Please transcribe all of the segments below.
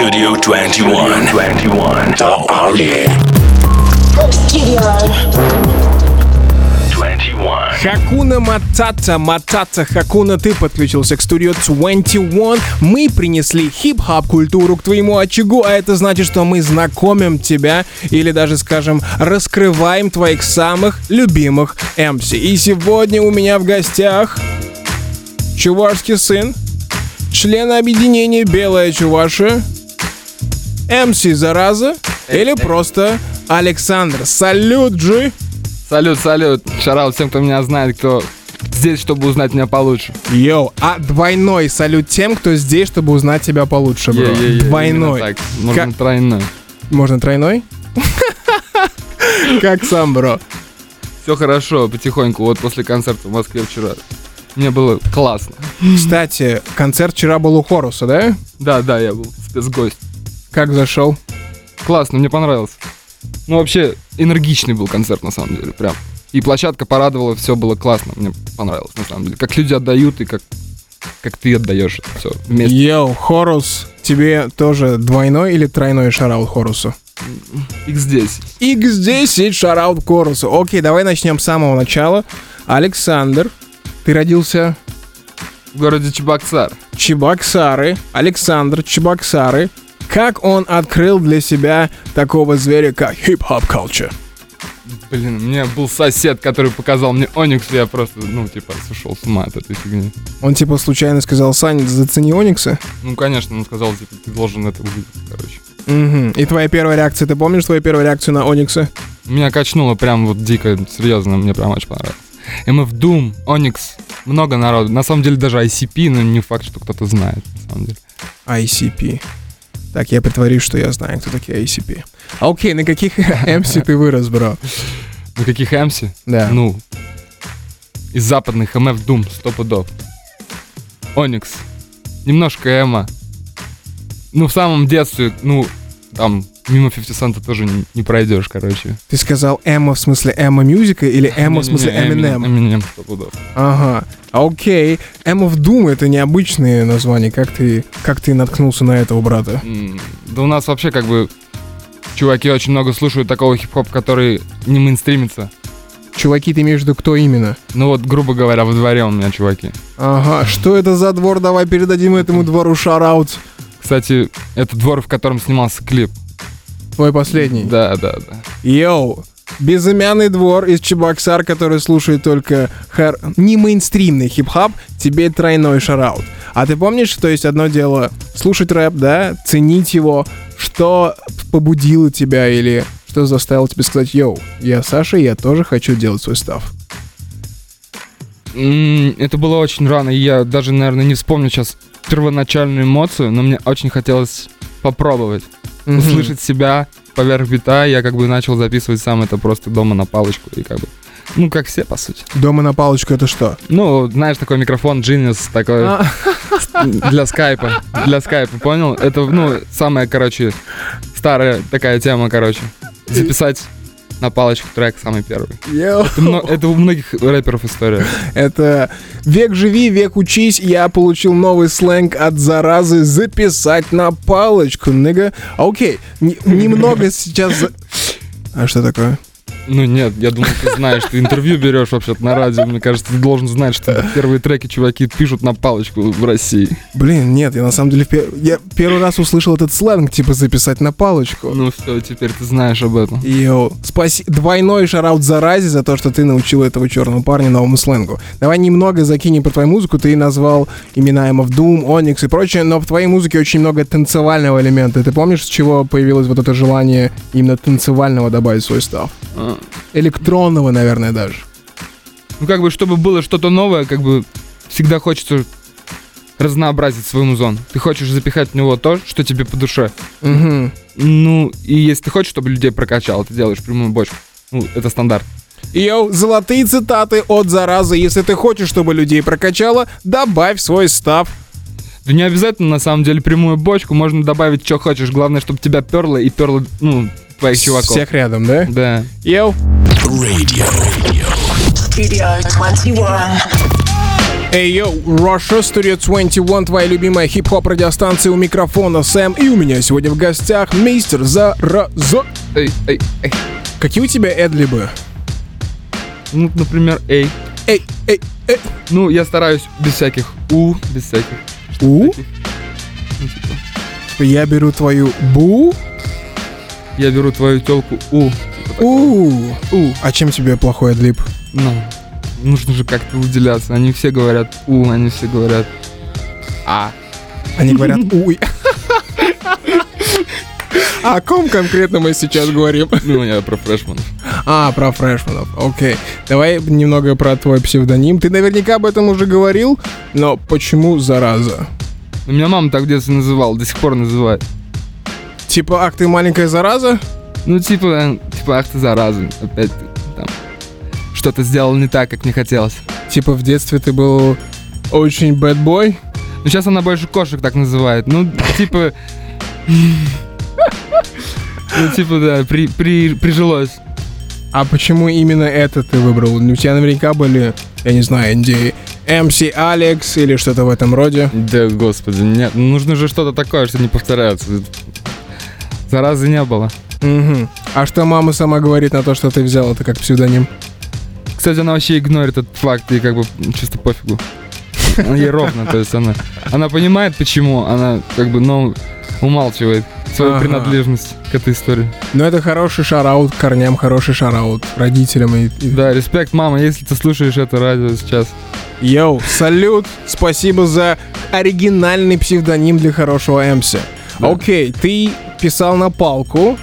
Studio 21. 21. The Army. Studio. 21. Хакуна Матата, Матата Хакуна, ты подключился к студию 21. Мы принесли хип-хап культуру к твоему очагу, а это значит, что мы знакомим тебя или даже, скажем, раскрываем твоих самых любимых MC. И сегодня у меня в гостях чувашский сын, член объединения Белая Чуваша, MC Зараза или просто Александр. Салют, Джи! Салют, салют. Шараут всем, кто меня знает, кто здесь, чтобы узнать меня получше. Йоу, а двойной салют тем, кто здесь, чтобы узнать тебя получше, бро. Е-е-е, Двойной. именно Так, можно Как- тройной. Можно тройной? Как сам, бро? Все хорошо, потихоньку. Вот после концерта в Москве вчера. Мне было классно. Кстати, концерт вчера был у Хоруса, да? Да, да, я был спецгость. Как зашел? Классно, мне понравилось. Ну, вообще, энергичный был концерт, на самом деле, прям. И площадка порадовала, все было классно. Мне понравилось, на самом деле. Как люди отдают и как, как ты отдаешь все вместе. Йоу, Хорус, тебе тоже двойной или тройной шараут Хорусу? X10. X10 шараут Хорусу. Окей, давай начнем с самого начала. Александр, ты родился В городе Чебоксар. Чебоксары, Александр Чебоксары. Как он открыл для себя такого зверя, как хип-хоп culture? Блин, у меня был сосед, который показал мне Оникс, и я просто, ну, типа, сошел с ума от этой фигни. Он типа случайно сказал, Саня, зацени Оникса? Ну, конечно, он сказал, типа, ты должен это увидеть, короче. Мгм. И твоя первая реакция, ты помнишь твою первую реакцию на Оникса? Меня качнуло прям вот дико, серьезно, мне прям очень понравилось. MF Doom, Onyx, много народу. На самом деле даже ICP, но не факт, что кто-то знает, на самом деле. ICP. Так, я притворюсь, что я знаю, кто такие ICP. Окей, на каких MC ты вырос, бро? На каких MC? Да. Ну, из западных MF Doom, сто пудов. Onyx, немножко Эма. Ну, в самом детстве, ну, там, мимо 50 Цента тоже не, не пройдешь, короче. Ты сказал Эмо в смысле Эмо мюзика или Эмо в смысле сто пудов. Ага. Окей. Эмо в Doom это необычные названия. Как ты, как ты наткнулся на этого брата? Да у нас вообще как бы чуваки очень много слушают такого хип-хоп, который не мейнстримится. Чуваки, ты имеешь в виду, кто именно? Ну вот, грубо говоря, во дворе у меня чуваки. Ага, что это за двор? Давай передадим этому двору shout-out. Кстати, это двор, в котором снимался клип. Твой последний. Да, да, да. Yo, безымянный двор из Чебоксар, который слушает только хар... не мейнстримный хип-хоп, тебе тройной shout-out. А ты помнишь, что есть одно дело слушать рэп, да, ценить его, что побудило тебя или что заставило тебя сказать, йоу, я Саша, я тоже хочу делать свой став. Это было очень рано, и я даже, наверное, не вспомню сейчас первоначальную эмоцию, но мне очень хотелось попробовать. Услышать себя поверх бита, я как бы начал записывать сам это просто дома на палочку, и как бы, ну, как все, по сути. Дома на палочку это что? Ну, знаешь, такой микрофон Genius, такой А, для скайпа, для скайпа, понял? Это, ну, самая, короче, старая такая тема, короче. Записать на палочку трек самый первый. йоу. Это, это у многих рэперов история. Это век живи, век учись. Я получил новый сленг от заразы записать на палочку, ныга. Окей, не- немного сейчас... А что такое? Ну нет, я думал, ты знаешь, ты интервью берешь вообще-то на радио. Мне кажется, ты должен знать, что первые треки чуваки пишут на палочку в России. Блин, нет, я на самом деле пер- я первый раз услышал этот сленг, типа записать на палочку. Ну все, теперь ты знаешь об этом. Йоу, спаси... двойной шараут заразе за то, что ты научил этого черного парня новому сленгу. Давай немного закинем про твою музыку. Ты назвал имена MF Doom, Onyx и прочее, но в твоей музыке очень много танцевального элемента. Ты помнишь, с чего появилось вот это желание именно танцевального добавить в свой став? Электронного, наверное, даже. Ну как бы, чтобы было что-то новое, как бы всегда хочется разнообразить свой музон. Ты хочешь запихать в него то, что тебе по душе. Угу. Ну, и если ты хочешь, чтобы людей прокачал, ты делаешь прямую бочку. Ну, это стандарт. Йоу, золотые цитаты от заразы. Если ты хочешь, чтобы людей прокачало, добавь свой став. Да не обязательно, на самом деле, прямую бочку. Можно добавить, что хочешь. Главное, чтобы тебя перло и перло, ну, твоих чуваков. Всех рядом, да? Да. Yo. Radio. Studio 21. Эй, yo, Russia Studio 21, твоя любимая хип-хоп радиостанция у микрофона Сэм, и у меня сегодня в гостях мистер Зараза. Эй, эй, эй. Какие у тебя ad-lib ы? Ну, например, эй. Эй, эй, эй. Ну, я стараюсь без всяких у, без всяких. У? таких. Ну, типа, Я беру твою бу. Я беру твою телку у. У. У. А чем тебе плохой эдлиб? Ну, нужно же как-то выделяться. Они все говорят у, они все говорят а. Они говорят уй. О ком конкретно мы сейчас говорим? Ну, я про фрешманов. А, про фрешманов, окей. Давай немного про твой псевдоним. Ты наверняка об этом уже говорил, но почему зараза? Ну, Меня мама так в детстве называла, до сих пор называет. Типа, ах ты маленькая зараза? Ну, типа, э, типа, ах ты зараза, опять там что-то сделал не так, как мне хотелось. Типа, в детстве ты был очень bad boy? Ну, сейчас она больше кошек так называет. Ну, типа... Ну, типа, да, при, при, прижилось. А почему именно это ты выбрал? У тебя наверняка были, я не знаю, Инди, MC Алекс или что-то в этом роде. Да, господи, нет, нужно же что-то такое, что не повторяется. Заразы не было. Мгм. А что мама сама говорит на то, что ты взял это как псевдоним? Кстати, она вообще игнорит этот факт и как бы чисто пофигу. Ей ровно, то есть она, она понимает, почему, она как бы, но умалчивает свою Ага. принадлежность к этой истории. Ну, это хороший шараут корням, хороший шараут родителям. И, и- Да, респект, мама, если ты слушаешь это радио сейчас. Йоу, салют! Спасибо за оригинальный псевдоним для хорошего МС. Да. Окей, ты писал на палку.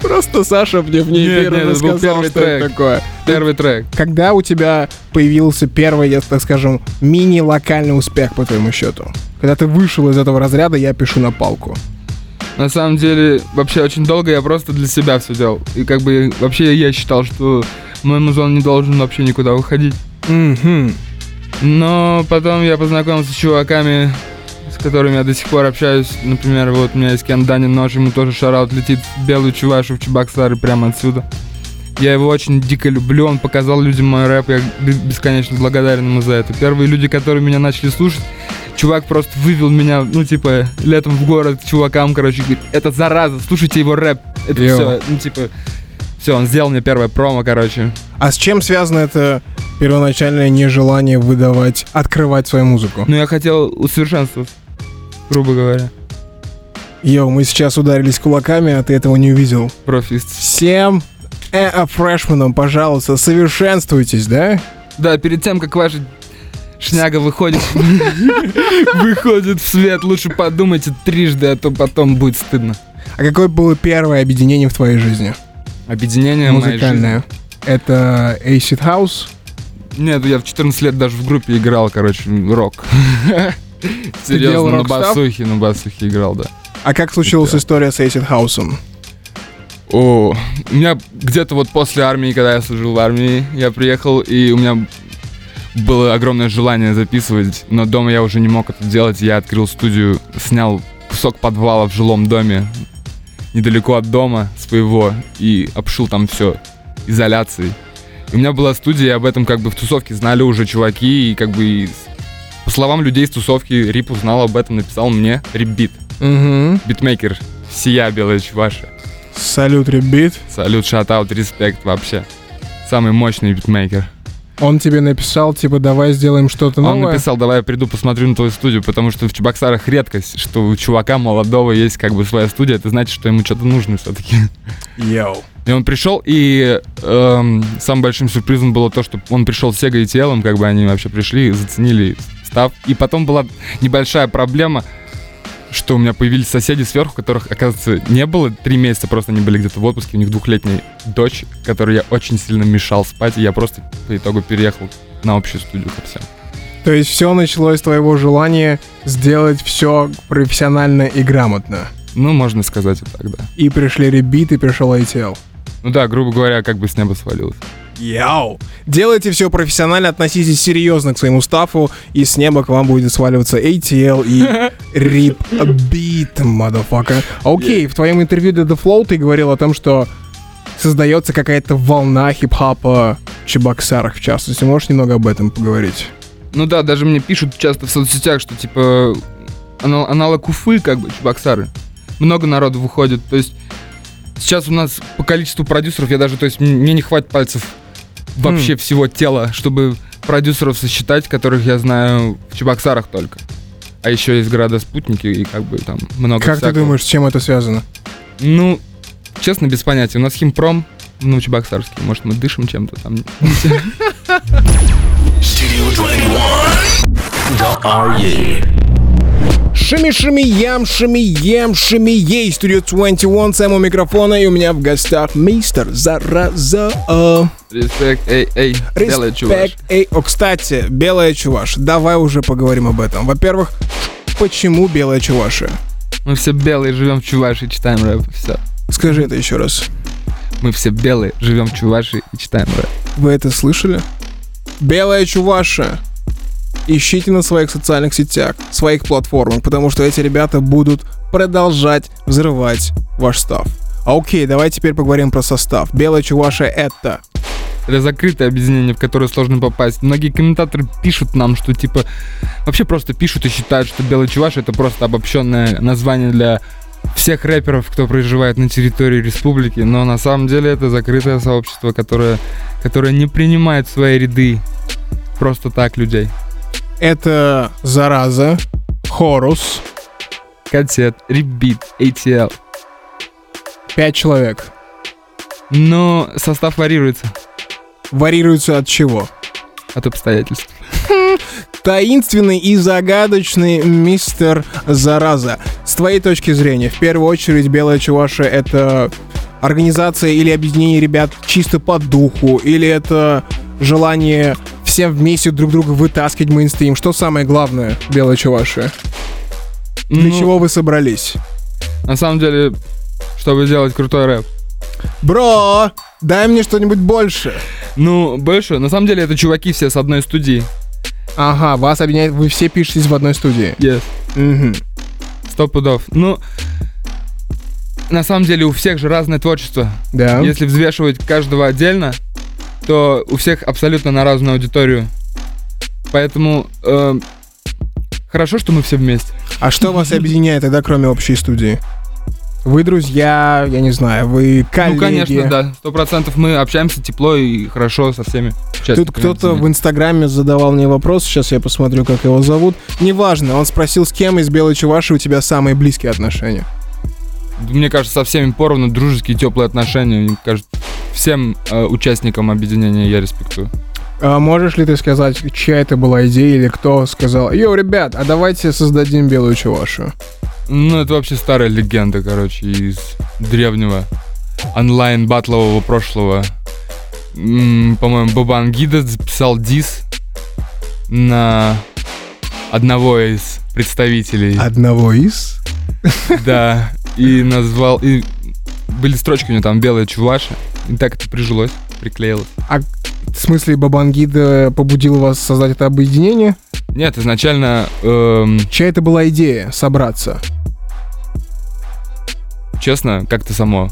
Просто Саша мне в ней первый рассказал, первый что это трек. такое. Первый трек. Когда у тебя появился первый, я так скажем, мини-локальный успех, по твоему счету? Когда ты вышел из этого разряда, я пишу на палку. На самом деле, вообще очень долго я просто для себя все делал. И как бы вообще я считал, что мой музон не должен вообще никуда уходить. Мгм. Но потом я познакомился с чуваками, с которыми я до сих пор общаюсь. Например, вот у меня есть Кен Данин Нож, ему тоже шараут летит в белую чувашу в Чебоксары прямо отсюда. Я его очень дико люблю, он показал людям мой рэп, я бе- бесконечно благодарен ему за это. Первые люди, которые меня начали слушать, чувак просто вывел меня, ну, типа, летом в город к чувакам, короче, говорит, это зараза, слушайте его рэп. Это Йо. все, ну, типа, все, он сделал мне первое промо, короче. А с чем связано это первоначальное нежелание выдавать, открывать свою музыку? Ну, я хотел усовершенствоваться, грубо говоря. Йоу, мы сейчас ударились кулаками, а ты этого не увидел. Профист. Всем э, а, фрешменам, пожалуйста, совершенствуйтесь, да? Да, перед тем, как ваша шняга выходит, выходит в свет, лучше подумайте трижды, а то потом будет стыдно. А какое было первое объединение в твоей жизни? Объединение. Музыкальное. Это Acid House? Нет, я в 14 лет даже в группе играл, короче, рок. Серьезно, на басухе, на басухе играл, да. А как случилась история с Acid House? О, у меня где-то вот после армии, когда я служил в армии, я приехал, и у меня было огромное желание записывать, но дома я уже не мог это делать. Я открыл студию, снял кусок подвала в жилом доме, недалеко от дома своего, и обшил там все изоляцией. И у меня была студия, и об этом как бы в тусовке знали уже чуваки, и как бы и по словам людей с тусовки, Рип узнал об этом, написал мне Рипбит, Угу. битмейкер, сия белая чуваша. Салют, ребят. Салют, shout-out, респект вообще. Самый мощный битмейкер. Он тебе написал, типа, давай сделаем что-то Он новое. написал, давай я приду посмотрю на твою студию, потому что в Чебоксарах редкость, что у чувака молодого есть как бы своя студия, это значит, что ему что-то нужно все-таки. Йоу. И он пришел, и эм, самым большим сюрпризом было то, что он пришел с Sega и телом, как бы они вообще пришли, заценили став. И потом была небольшая проблема, что у меня появились соседи сверху, которых, оказывается, не было три месяца, просто они были где-то в отпуске, у них двухлетняя дочь, которой я очень сильно мешал спать, и я просто по итогу переехал на общую студию ко всем. То есть все началось с твоего желания сделать все профессионально и грамотно. Ну, можно сказать и так, да. И пришли ребит, и пришел ITL. Ну да, грубо говоря, как бы с неба свалилось. Йоу! Делайте все профессионально, относитесь серьезно к своему стафу, и с неба к вам будет сваливаться ATL и RIP Beat, motherfucker. Окей, в твоем интервью для The Flow ты говорил о том, что создается какая-то волна хип-хопа в Чебоксарах, в частности. Можешь немного об этом поговорить? Ну да, даже мне пишут часто в соцсетях, что типа анал- аналог Уфы, как бы, Чебоксары. Много народу выходит. То есть сейчас у нас по количеству продюсеров, я даже, то есть мне не хватит пальцев вообще всего тела, чтобы продюсеров сосчитать, которых я знаю в Чебоксарах только. А еще есть города спутники и как бы там много как ты всякого. думаешь, с чем это связано? Ну, честно, без понятия. У нас химпром, ну, Чебоксарский. Может, мы дышим чем-то там. Studio 21. RE. Шими шими ям, шими ем, шими ей. Студио 21, Сэм у микрофона, и у меня в гостях мистер Зараза. Респект, эй, эй, белый чуваш. Респект. Эй, о, кстати, белая чуваш. Давай уже поговорим об этом. Во-первых, почему белая чувашия? Мы все белые, живем в Чувашии, читаем рэп. Все. Скажи это еще раз. Мы все белые, живем в Чувашии и читаем рэп. Вы это слышали? Белая чуваша. Ищите на своих социальных сетях, своих платформах, потому что эти ребята будут продолжать взрывать ваш став. А Окей, давай теперь поговорим про состав. Белая чуваша это... Это закрытое объединение, в которое сложно попасть. Многие комментаторы пишут нам, что типа вообще просто пишут и считают, что белый чуваш это просто обобщенное название для всех рэперов, кто проживает на территории республики, но на самом деле это закрытое сообщество, которое, которое не принимает в свои ряды просто так людей. Это Зараза, Хорус, Кассет, Ребит, ATL. пять человек. Но состав варьируется Варьируется от чего? от обстоятельств. Таинственный и загадочный мистер Зараза. С твоей точки зрения, в первую очередь, Белая Чуваша — это организация или объединение ребят чисто по духу, или это желание всем вместе друг друга вытаскивать мейнстрим? Что самое главное, Белая Чуваша? Для Ну, чего вы собрались? На самом деле, чтобы сделать крутой рэп. Бро, дай мне что-нибудь больше. Ну, больше, на самом деле, это чуваки все с одной студии. Ага, вас объединяет, вы все пишетесь в одной студии. Yes. Мгм. Сто пудов. Ну, на самом деле у всех же разное творчество. Да. Если взвешивать каждого отдельно, то у всех абсолютно на разную аудиторию. Поэтому э, хорошо, что мы все вместе. А что вас объединяет тогда, кроме общей студии? Вы друзья, я не знаю, вы коллеги. Ну, конечно, да. Сто процентов мы общаемся тепло и хорошо со всеми. Тут кто-то в. Инстаграме задавал мне вопрос, сейчас я посмотрю, как его зовут. Неважно, он спросил, с кем из Белой Чуваши у тебя самые близкие отношения. Мне кажется, со всеми поровну дружеские теплые отношения. Мне кажется, всем э, участникам объединения я респектую. А можешь ли ты сказать, чья это была идея или кто сказал, йоу, ребят, а давайте создадим Белую Чувашу? Ну, это вообще старая легенда, короче, из древнего онлайн-батлового прошлого. М, По-моему, Бабан Гида записал дис на одного из представителей. Одного из? Да, и назвал... И были строчки у него там «Белая чуваша». И так это прижилось, приклеилось. В смысле, Бабангида побудил вас создать это объединение? Нет, изначально, эм, Чья это была идея собраться? честно, как-то само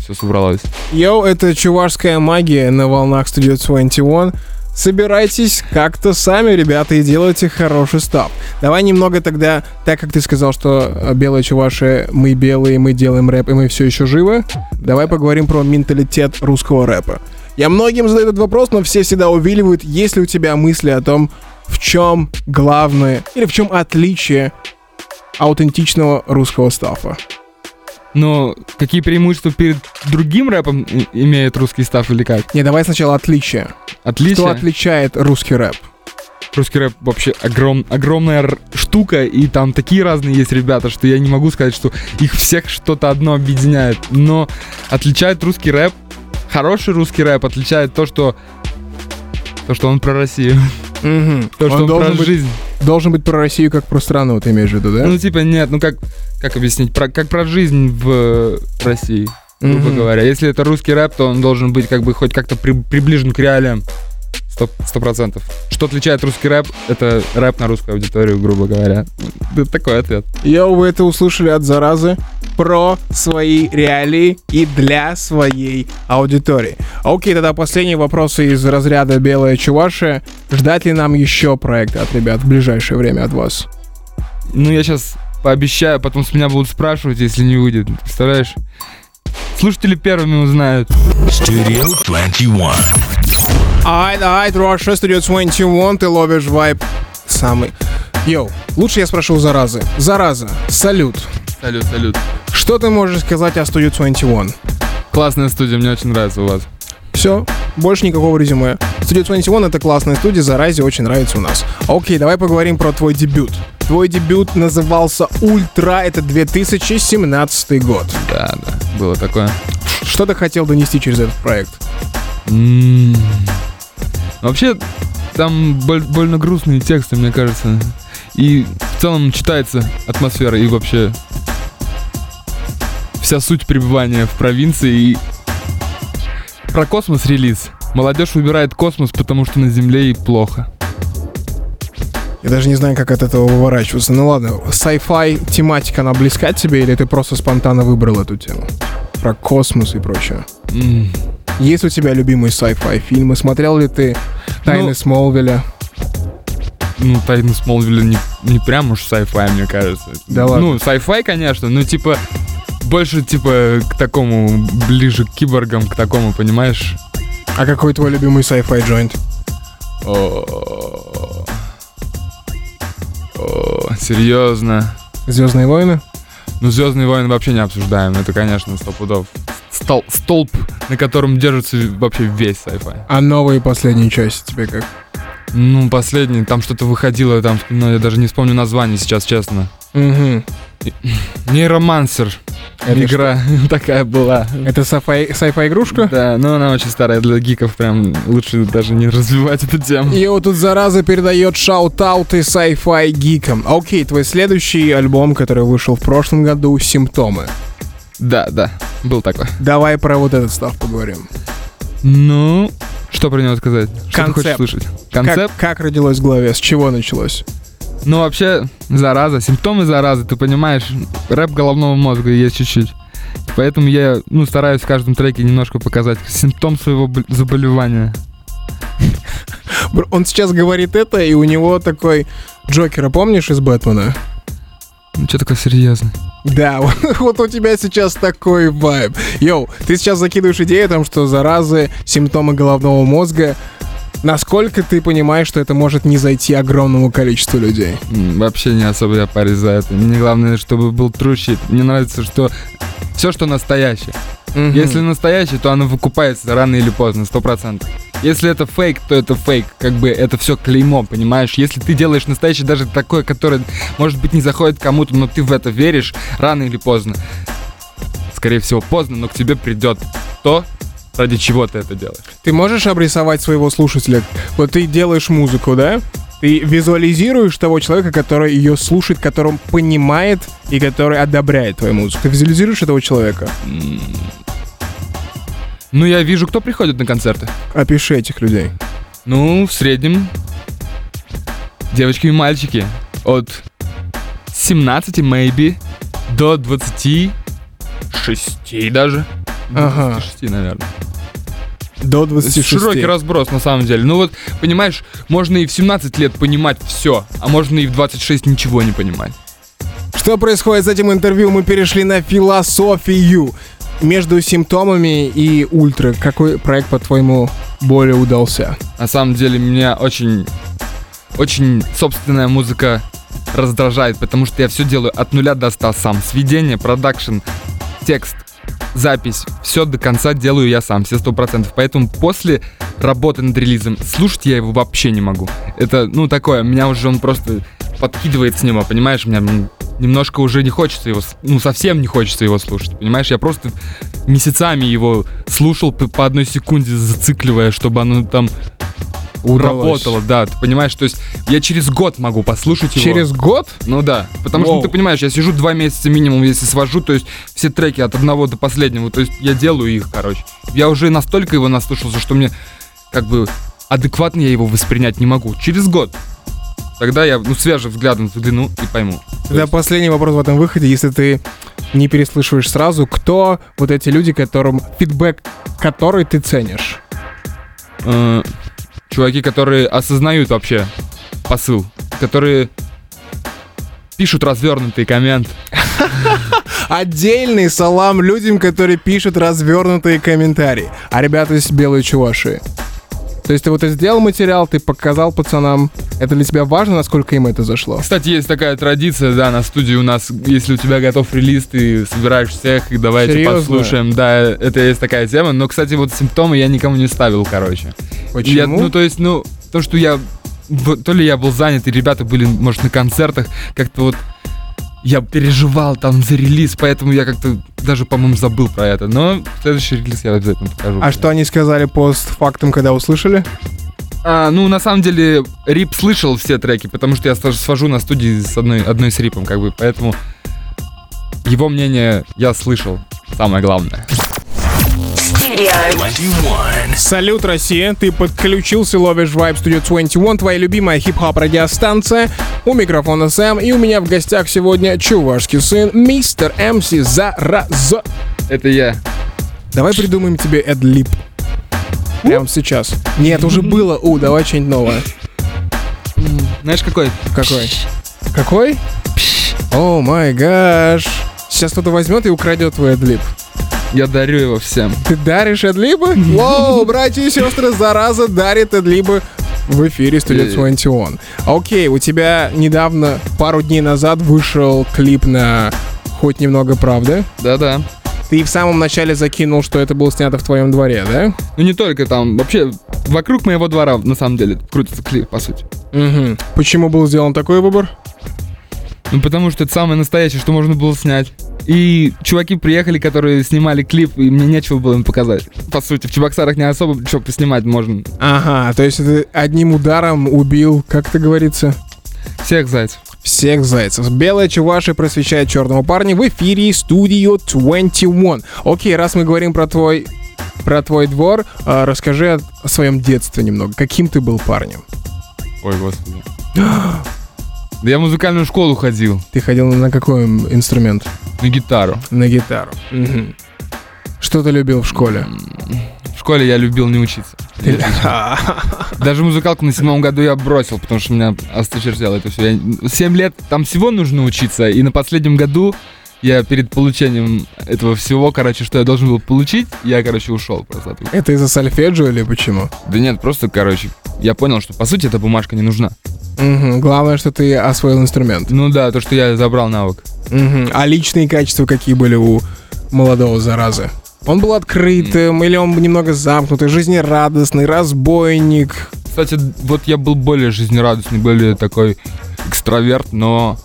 все собралось. Йоу, это чувашская магия на волнах Studio 21. Собирайтесь как-то сами, ребята, и делайте хороший став. Давай немного тогда, так как ты сказал, что э, белые чуваши, мы белые, мы делаем рэп, и мы все еще живы, давай поговорим про менталитет русского рэпа. Я многим задаю этот вопрос, но все всегда увиливают, есть ли у тебя мысли о том, в чем главное или в чем отличие аутентичного русского стафа. Но какие преимущества перед другим рэпом имеет русский став или как? Не, давай сначала отличие. Отличие? Что отличает русский рэп? Русский рэп вообще огром, огромная штука, и там такие разные есть ребята, что я не могу сказать, что их всех что-то одно объединяет. Но отличает русский рэп, хороший русский рэп отличает то, что то, что он про Россию, Мгм. то, что Он он, должен про быть жизнь. Должен быть про Россию как про страну, ты имеешь в виду, да? Ну, типа, нет, ну как, как объяснить, про, как про жизнь в России, грубо Мгм. говоря. Если это русский рэп, то он должен быть как бы хоть как-то при- приближен к реалиям Сто процентов. Что отличает русский рэп? Это рэп на русскую аудиторию, грубо говоря. Это такой ответ. Йоу, вы это услышали от заразы про свои реалии и для своей аудитории. Окей, тогда последний вопрос из разряда «Белая чувашия». Ждать ли нам еще проекта от ребят в ближайшее время от вас? Ну, я сейчас пообещаю, потом с меня будут спрашивать, если не выйдет. Представляешь? Слушатели первыми узнают. Studio 21. Айд, айд, Russia Studio 21, ты ловишь вайб самый. Yo, лучше я спрошу у заразы. Зараза, салют. Салют, салют. Что ты можешь сказать о Studio 21? Классная студия, мне очень нравится у вас. Все, больше никакого резюме. Studio 21 это классная студия, заразе очень нравится у нас. Окей, давай поговорим про твой дебют. Твой дебют назывался Ультра, это 2017 год. Да, да, было такое. Что ты хотел донести через этот проект? М. Вообще, там боль- больно грустные тексты, мне кажется. И в целом читается атмосфера и вообще вся суть пребывания в провинции. И про космос релиз. Молодежь выбирает космос, потому что на Земле ей плохо. Я даже не знаю, как от этого выворачиваться. Ну ладно, sci-fi тематика, она близка тебе, или ты просто спонтанно выбрал эту тему? Про космос и прочее. М. Есть у тебя любимые sci-fi фильмы? Смотрел ли ты «Тайны Ну, Смолвиля»? Ну, Тайны Смолвиля не, не прям уж sci-fi, мне кажется. Да ладно? Ну, sci-fi, конечно, но типа больше типа к такому, ближе к киборгам, к такому, понимаешь? А какой твой любимый sci-fi джойнт? О, серьезно. «Звездные войны»? Ну, Звездные войны вообще не обсуждаем. Это, конечно, сто пудов. Стол- столб, на котором держится вообще весь sci-fi. А новые последние части тебе как? Ну, последний, там что-то выходило, там, ну, я даже не вспомню название сейчас, честно. Угу. Нейромансер. Это Игра такая была. Это sci-fi, игрушка? Да, но она очень старая для гиков, прям лучше даже не развивать эту тему. И вот тут зараза передает шаут-ауты sci-fi гикам. Окей, твой следующий альбом, который вышел в прошлом году, «Симптомы». Да, да, был такой. Давай про вот этот став поговорим. Ну, что про него сказать? Что ты Концепт. хочешь слышать? Как, Концепт? как родилось в голове? С чего началось? Ну, вообще, зараза, симптомы заразы, ты понимаешь, рэп головного мозга есть чуть-чуть. Поэтому я, ну, стараюсь в каждом треке немножко показать симптом своего заболевания. Он сейчас говорит это, и у него такой Джокера, помнишь, из Бэтмена? Ну, что такое серьезно? Да, вот, вот у тебя сейчас такой вайб. Йоу, ты сейчас закидываешь идею о том, что заразы, симптомы головного мозга. Насколько ты понимаешь, что это может не зайти огромному количеству людей? Вообще не особо я парюсь за это. Мне главное, чтобы был shit. Мне нравится, что все, что настоящее. Мгм. Если настоящее, то оно выкупается рано или поздно, сто процентов. Если это фейк, то это фейк. Как бы это все клеймо, понимаешь? Если ты делаешь настоящее, даже такое, которое, может быть, не заходит кому-то, но ты в это веришь, рано или поздно. Скорее всего, поздно, но к тебе придет то, ради чего ты это делаешь. Ты можешь обрисовать своего слушателя? Вот ты делаешь музыку, да? Ты визуализируешь того человека, который ее слушает, который понимает и который одобряет твою музыку. Ты визуализируешь этого человека? Ну, я вижу, кто приходит на концерты. Опиши этих людей. Ну, в среднем девочки и мальчики от 17, maybe, до 26 даже. Ага. 26, наверное. До 26. Широкий разброс, на самом деле. Ну вот, понимаешь, можно и в 17 лет понимать все, а можно и в 26 ничего не понимать. Что происходит с этим интервью? Мы перешли на философию. Между симптомами и ультра, какой проект, по-твоему, более удался? На самом деле, меня очень, очень собственная музыка раздражает, потому что я все делаю от нуля до ста сам. Сведение, продакшн, текст, запись, все до конца делаю я сам, все сто процентов. Поэтому после работы над релизом слушать я его вообще не могу. Это, ну, такое, меня уже он просто подкидывает с него, понимаешь? Меня немножко уже не хочется его, ну, совсем не хочется его слушать, понимаешь? Я просто месяцами его слушал по одной секунде, зацикливая, чтобы оно там Удалось. работало, да, ты понимаешь? То есть я через год могу послушать его. Через год? Ну да, потому что, Воу. ну, ты понимаешь, я сижу два месяца минимум, если свожу, то есть все треки от одного до последнего, то есть я делаю их, короче. Я уже настолько его наслушался, что мне как бы адекватно я его воспринять не могу. Через год. Тогда я, ну, свежим взглядом взгляну и пойму. Тогда последний вопрос в этом выходе, если ты не переслышиваешь сразу, кто вот эти люди, которым фидбэк, который ты ценишь? Чуваки, которые осознают вообще посыл, которые пишут развернутый коммент. Отдельный салам людям, которые пишут развернутые комментарии. А ребята из Белой Чувашии. То есть ты вот и сделал материал, ты показал пацанам. Это для тебя важно, насколько им это зашло? Кстати, есть такая традиция, да, на студии у нас, если у тебя готов релиз, ты собираешь всех и давайте Серьезно? послушаем. Да, это есть такая тема. Но, кстати, вот симптомы я никому не ставил, короче. Почему? Я, ну, то есть, ну, то, что я... То ли я был занят, и ребята были, может, на концертах, как-то вот я переживал там за релиз, поэтому я как-то даже, по-моему, забыл про это. Но следующий релиз я обязательно покажу. А что они сказали постфактум, когда услышали? А, ну, на самом деле, Рип слышал все треки, потому что я свожу на студии с одной, одной с Рипом, как бы, поэтому его мнение я слышал, самое главное. Studio. 21. Салют, Россия! Ты подключился, ловишь Vibe Studio 21, твоя любимая хип-хоп радиостанция. У микрофона Сэм, и у меня в гостях сегодня чувашский сын, мистер МС Зараза. Это я. Давай придумаем тебе эдлип. Прямо сейчас. Нет, уже было. У, давай что-нибудь новое. Знаешь, какой? Какой? Какой? О май гаш. Сейчас кто-то возьмет и украдет твой эдлип. Я дарю его всем. Ты даришь эдлибы? Воу, братья и сестры, зараза дарит эдлибы в эфире Studio 21. Окей, у тебя недавно, пару дней назад, вышел клип на «Хоть немного правды». Да-да. Ты в самом начале закинул, что это было снято в твоем дворе, да? Ну, не только там, вообще, вокруг моего двора, на самом деле, крутится клип, по сути. Угу. Почему был сделан такой выбор? Ну, потому что это самое настоящее, что можно было снять. И чуваки приехали, которые снимали клип, и мне нечего было им показать. По сути, в Чебоксарах не особо что поснимать можно. Ага, то есть ты одним ударом убил, как это говорится, Всех зайцев. всех зайцев. Белая чуваши просвещает черного парня в эфире Studio 21. Окей, раз мы говорим про твой про твой двор, а, расскажи о, о своем детстве немного. Каким ты был парнем? Ой, господи. Да я в музыкальную школу ходил, Ты ходил на какой инструмент? на гитару. На гитару. Мгм. Что ты любил в школе? В школе я любил не учиться. Ты- Даже музыкалку на седьмом году я бросил, потому что меня осточертело это все. Я... Семь лет там всего нужно учиться, и на последнем году я перед получением этого всего, короче, что я должен был получить, я, короче, ушел просто. Это из-за сольфеджио или почему? Да нет, просто, короче, я понял, что по сути эта бумажка не нужна. Мгм. Главное, что ты освоил инструмент. Ну да, то, что я забрал навык. Мгм. А личные качества какие были у молодого заразы? Он был открытым или он немного замкнутый, жизнерадостный, разбойник? Кстати, вот я был более жизнерадостный, более такой экстраверт, но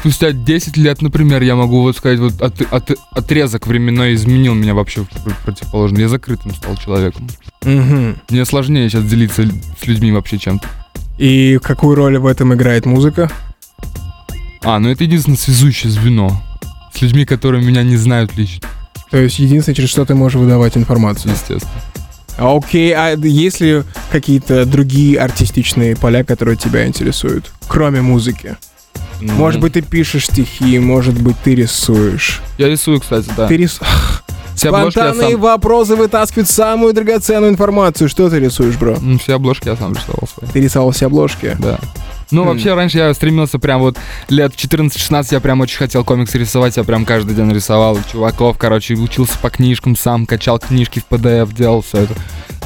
спустя 10 лет, например, я могу вот сказать, вот от- от- отрезок временной изменил меня вообще в пр- противоположный. Я закрытым стал человеком. Мгм. Мне сложнее сейчас делиться с людьми вообще чем-то. И какую роль в этом играет музыка? А, ну это единственное связующее звено. С людьми, которые меня не знают лично, То есть единственное, через что ты можешь выдавать информацию. естественно. Окей, а есть ли какие-то другие артистичные поля, которые тебя интересуют, кроме музыки? Ну, Может быть, ты пишешь стихи, может быть, ты рисуешь. Я рисую, кстати, да. Ты рис... Все обложки Спонтанные сам... вопросы вытаскивают самую драгоценную информацию. Что ты рисуешь, бро? Все обложки я сам рисовал свои. Ты рисовал все обложки? Да. Ну, вообще, раньше я стремился прям вот лет 14-16 я прям очень хотел комиксы рисовать, я прям каждый день рисовал чуваков, короче, учился по книжкам сам, качал книжки в PDF, делал все это.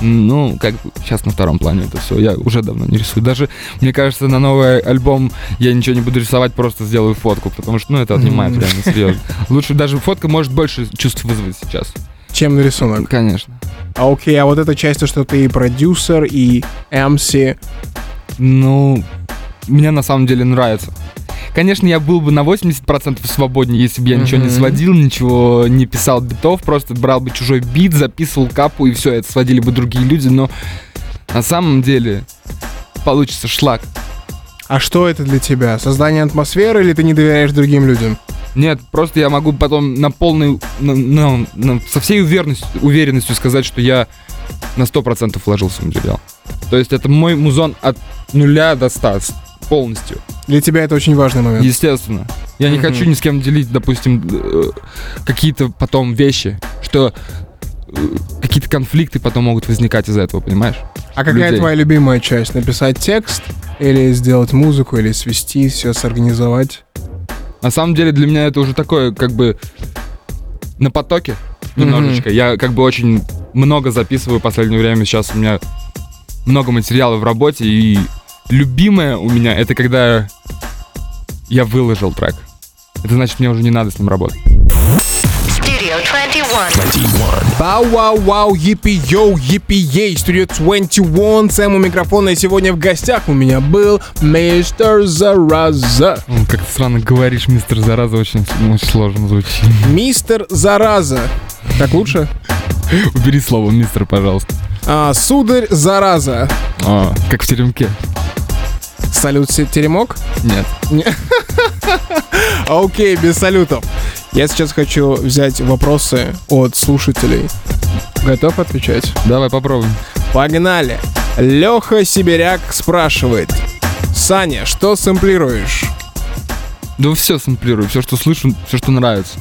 Ну, как сейчас на втором плане это все, я уже давно не рисую. Даже, мне кажется, на новый альбом я ничего не буду рисовать, просто сделаю фотку, потому что, ну, это отнимает реально серьезно. Лучше даже фотка может больше чувств вызвать сейчас. Чем рисунок? Конечно. А окей, а вот эта часть, то, что ты и продюсер, и MC. Ну, мне на самом деле нравится. Конечно, я был бы на 80% свободнее, если бы я ничего не сводил, ничего не писал битов, просто брал бы чужой бит, записывал капу, и все, это сводили бы другие люди, но на самом деле получится шлак. А что это для тебя? Создание атмосферы или ты не доверяешь другим людям? Нет, просто я могу потом на полной, на- на- на- со всей уверенностью, уверенностью сказать, что я на 100% вложился в материал. То есть это мой музон от нуля до 100 с- полностью. Для тебя это очень важный момент. Естественно. Я не хочу ни с кем делить, допустим, э, какие-то потом вещи, что э, какие-то конфликты потом могут возникать из-за этого, понимаешь? А какая людей. твоя любимая часть? Написать текст или сделать музыку, или свести, все сорганизовать? На самом деле для меня это уже такое, как бы, на потоке немножечко. Я как бы очень много записываю в последнее время. Сейчас у меня много материала в работе. И любимое у меня это когда я выложил трек. Это значит, мне уже не надо с ним работать. Studio 21. 21. Вау, вау, вау, yippee йоу, yippee ей, Studio 21, Сэм у микрофона, и сегодня в гостях у меня был мистер Зараза. М, Как ты странно говоришь, мистер Зараза, очень, очень сложно звучит. Мистер Зараза. Так лучше? Убери слово мистер, пожалуйста. А, сударь Зараза. А, как в теремке. Салют, теремок? Нет. Окей, без салютов. Я сейчас хочу взять вопросы от слушателей. Готов отвечать? Давай попробуем. Погнали. Леха Сибиряк спрашивает. Саня, что сэмплируешь? Да все сэмплирую, все, что слышу, все, что нравится.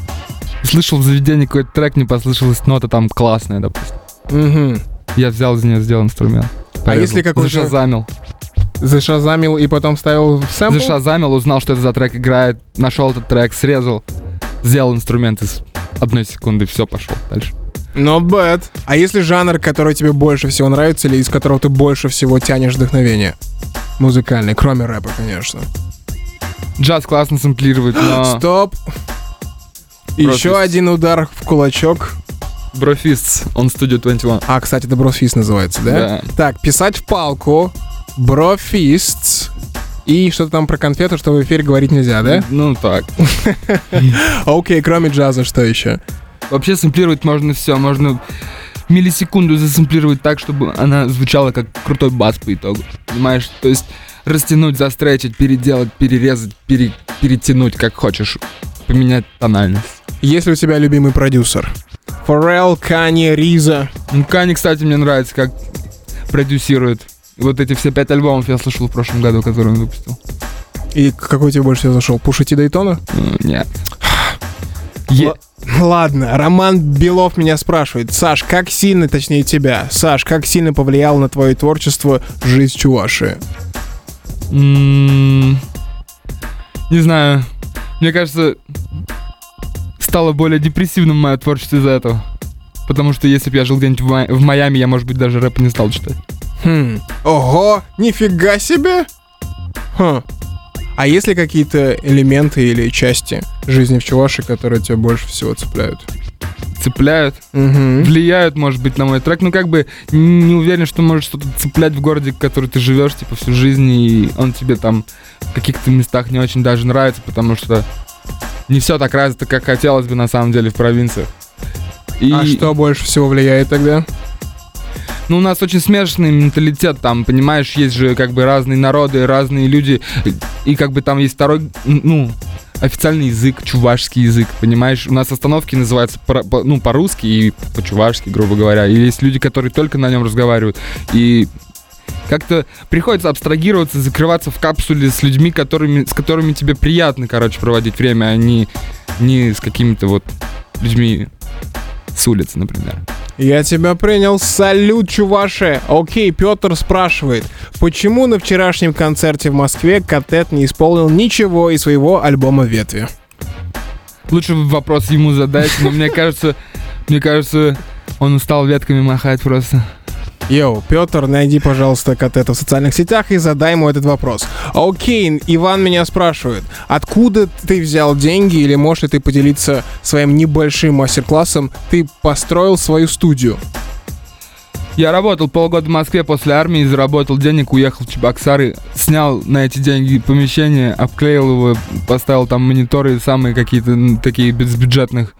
Слышал в заведении какой-то трек, не послышалась нота там классная, допустим. Угу. Я взял из нее, сделал инструмент. А если какой-то- Зашазамил. Зашазамил и потом вставил в сэмпл? Зашазамил, узнал, что это за трек играет, нашел этот трек, срезал, сделал инструмент из одной секунды, все, пошел дальше. Not bad. А если жанр, который тебе больше всего нравится или из которого ты больше всего тянешь вдохновение? Музыкальный, кроме рэпа, конечно. Джаз классно сэмплирует, но... Стоп. Еще один удар в кулачок. Брофист, он Studio 21. А, кстати, это бросфист называется, да? Да. Так, писать в палку, брофист и что-то там про конфету, что в эфире говорить нельзя, да? Ну так. Окей, кроме джаза, что еще? Вообще сэмплировать можно все, можно миллисекунду засэмплировать так, чтобы она звучала как крутой бас по итогу. Понимаешь? То есть растянуть, застречить, переделать, перерезать, пере- перетянуть, как хочешь. Поменять тональность. Есть ли у тебя любимый продюсер? Форел, Кани, Риза. Ну, Кани, кстати, мне нравится, как продюсирует. Вот эти все пять альбомов я слышал в прошлом году, которые он выпустил. И какой тебе больше всего зашел? Пушити Дайтона? Нет. Е- Ладно, Роман Белов меня спрашивает. Саш, как сильно, точнее тебя, Саш, как сильно повлияло на твое творчество жизнь Чуваши? М, Не знаю. Мне кажется, стало более депрессивным мое творчество из-за этого. Потому что если бы я жил где-нибудь в Майами, я, может быть, даже рэп не стал читать. Хм. Ого, нифига себе! Хм. А есть ли какие-то элементы или части жизни в Чуваши, которые тебя больше всего цепляют? Цепляют, Угу. влияют, может быть, на мой трек. Ну, как бы не уверен, что может что-то цеплять в городе, в который ты живешь, типа, всю жизнь, и он тебе там в каких-то местах не очень даже нравится, потому что не все так развито, как хотелось бы на самом деле в провинциях. И... А что больше всего влияет тогда? Ну, у нас очень смешанный менталитет, там, понимаешь, есть же как бы разные народы, разные люди, и как бы там есть второй, ну, официальный язык, чувашский язык, понимаешь? У нас остановки называются, по- по- ну, по-русски и по-чувашски, грубо говоря. И есть люди, которые только на нем разговаривают, и как-то приходится абстрагироваться, закрываться в капсуле с людьми, которыми, с которыми тебе приятно, короче, проводить время, а не, не с какими-то вот людьми с улицы, например. Я тебя принял. Салют, чуваши. Окей, Петр спрашивает, почему на вчерашнем концерте в Москве Катет не исполнил ничего из своего альбома «Ветви»? Лучше вопрос ему задать, но мне кажется, мне кажется, он устал ветками махать просто. Йоу, Петр, найди, пожалуйста, Катета в социальных сетях и задай ему этот вопрос. Окей, Иван меня спрашивает, откуда ты взял деньги или можешь ли ты поделиться своим небольшим мастер-классом? Ты построил свою студию. Я работал полгода в Москве после армии, заработал денег, уехал в Чебоксары, снял на эти деньги помещение, обклеил его, поставил там мониторы самые какие-то такие без бюджетных.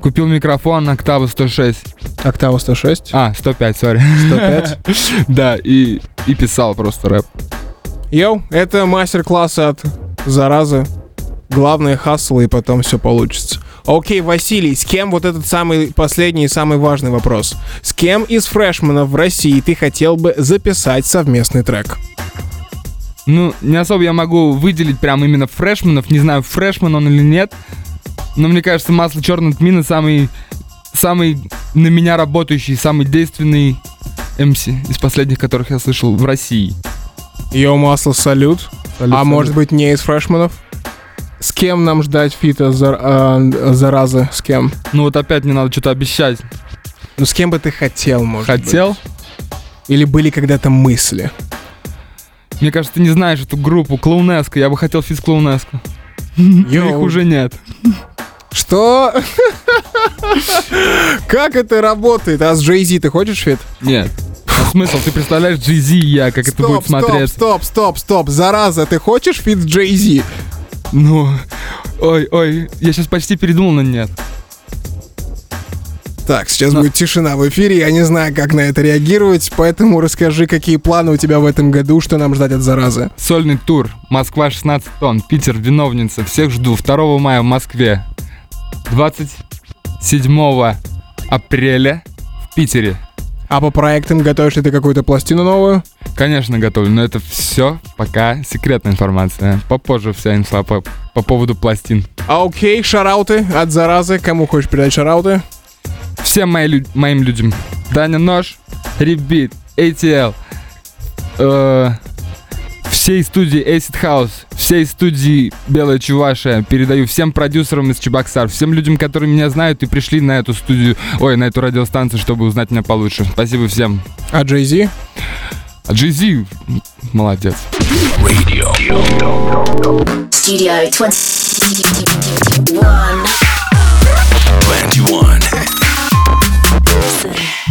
Купил микрофон Octavo 106. Октава 106, А, 105, сори. 105. Да, и, и писал просто рэп. Йоу, это мастер-классы от заразы. Главное хасл, и потом все получится. Окей, Василий, с кем вот этот самый последний и самый важный вопрос? С кем из фрешменов в России ты хотел бы записать совместный трек? Ну, не особо я могу выделить прям именно фрешменов. Не знаю, фрешмен он или нет. Но мне кажется, масло черного тмина самый, самый на меня работающий, самый действенный МС из последних, которых я слышал в России. Йо, масло, салют. Салют, а салют. может быть не из фрешменов? С кем нам ждать фита за, а, заразы? С кем? Ну вот опять мне надо что-то обещать. Ну с кем бы ты хотел, может Хотел? быть? Или были когда-то мысли? Мне кажется, ты не знаешь эту группу Клоунеско. Я бы хотел физ Клоунеско. Но Йоу. их уже нет. Что? Как это работает? А с Jay-Z ты хочешь фит? Нет. А смысл? Ты представляешь Jay-Z и я, как это будет стоп, смотреться? стоп, стоп, стоп. Зараза, ты хочешь фит с Jay-Z? Ну, ой, ой, я сейчас почти передумал на нет. Так, сейчас будет тишина в эфире, я не знаю, как на это реагировать, поэтому расскажи, какие планы у тебя в этом году, что нам ждать от заразы. Сольный тур. Москва 16 тонн. Питер, виновница. Всех жду. 2 мая в Москве. 27 апреля в Питере. А по проектам готовишь ли ты какую-то пластину новую? Конечно, готовлю, но это все пока секретная информация. Попозже вся инфа по, по поводу пластин. А окей, шарауты от заразы. Кому хочешь передать шарауты? Всем мои лю- моим людям. Даня Нож, Ребит, ATL, э, всей студии Acid House, всей студии Белая Чувашия передаю всем продюсерам из Чебоксар, всем людям, которые меня знают и пришли на эту студию, ой, на эту радиостанцию, чтобы узнать меня получше. Спасибо всем. А Jay-Z? А Jay-Z, молодец. Radio. Studio 21. 21. Listen.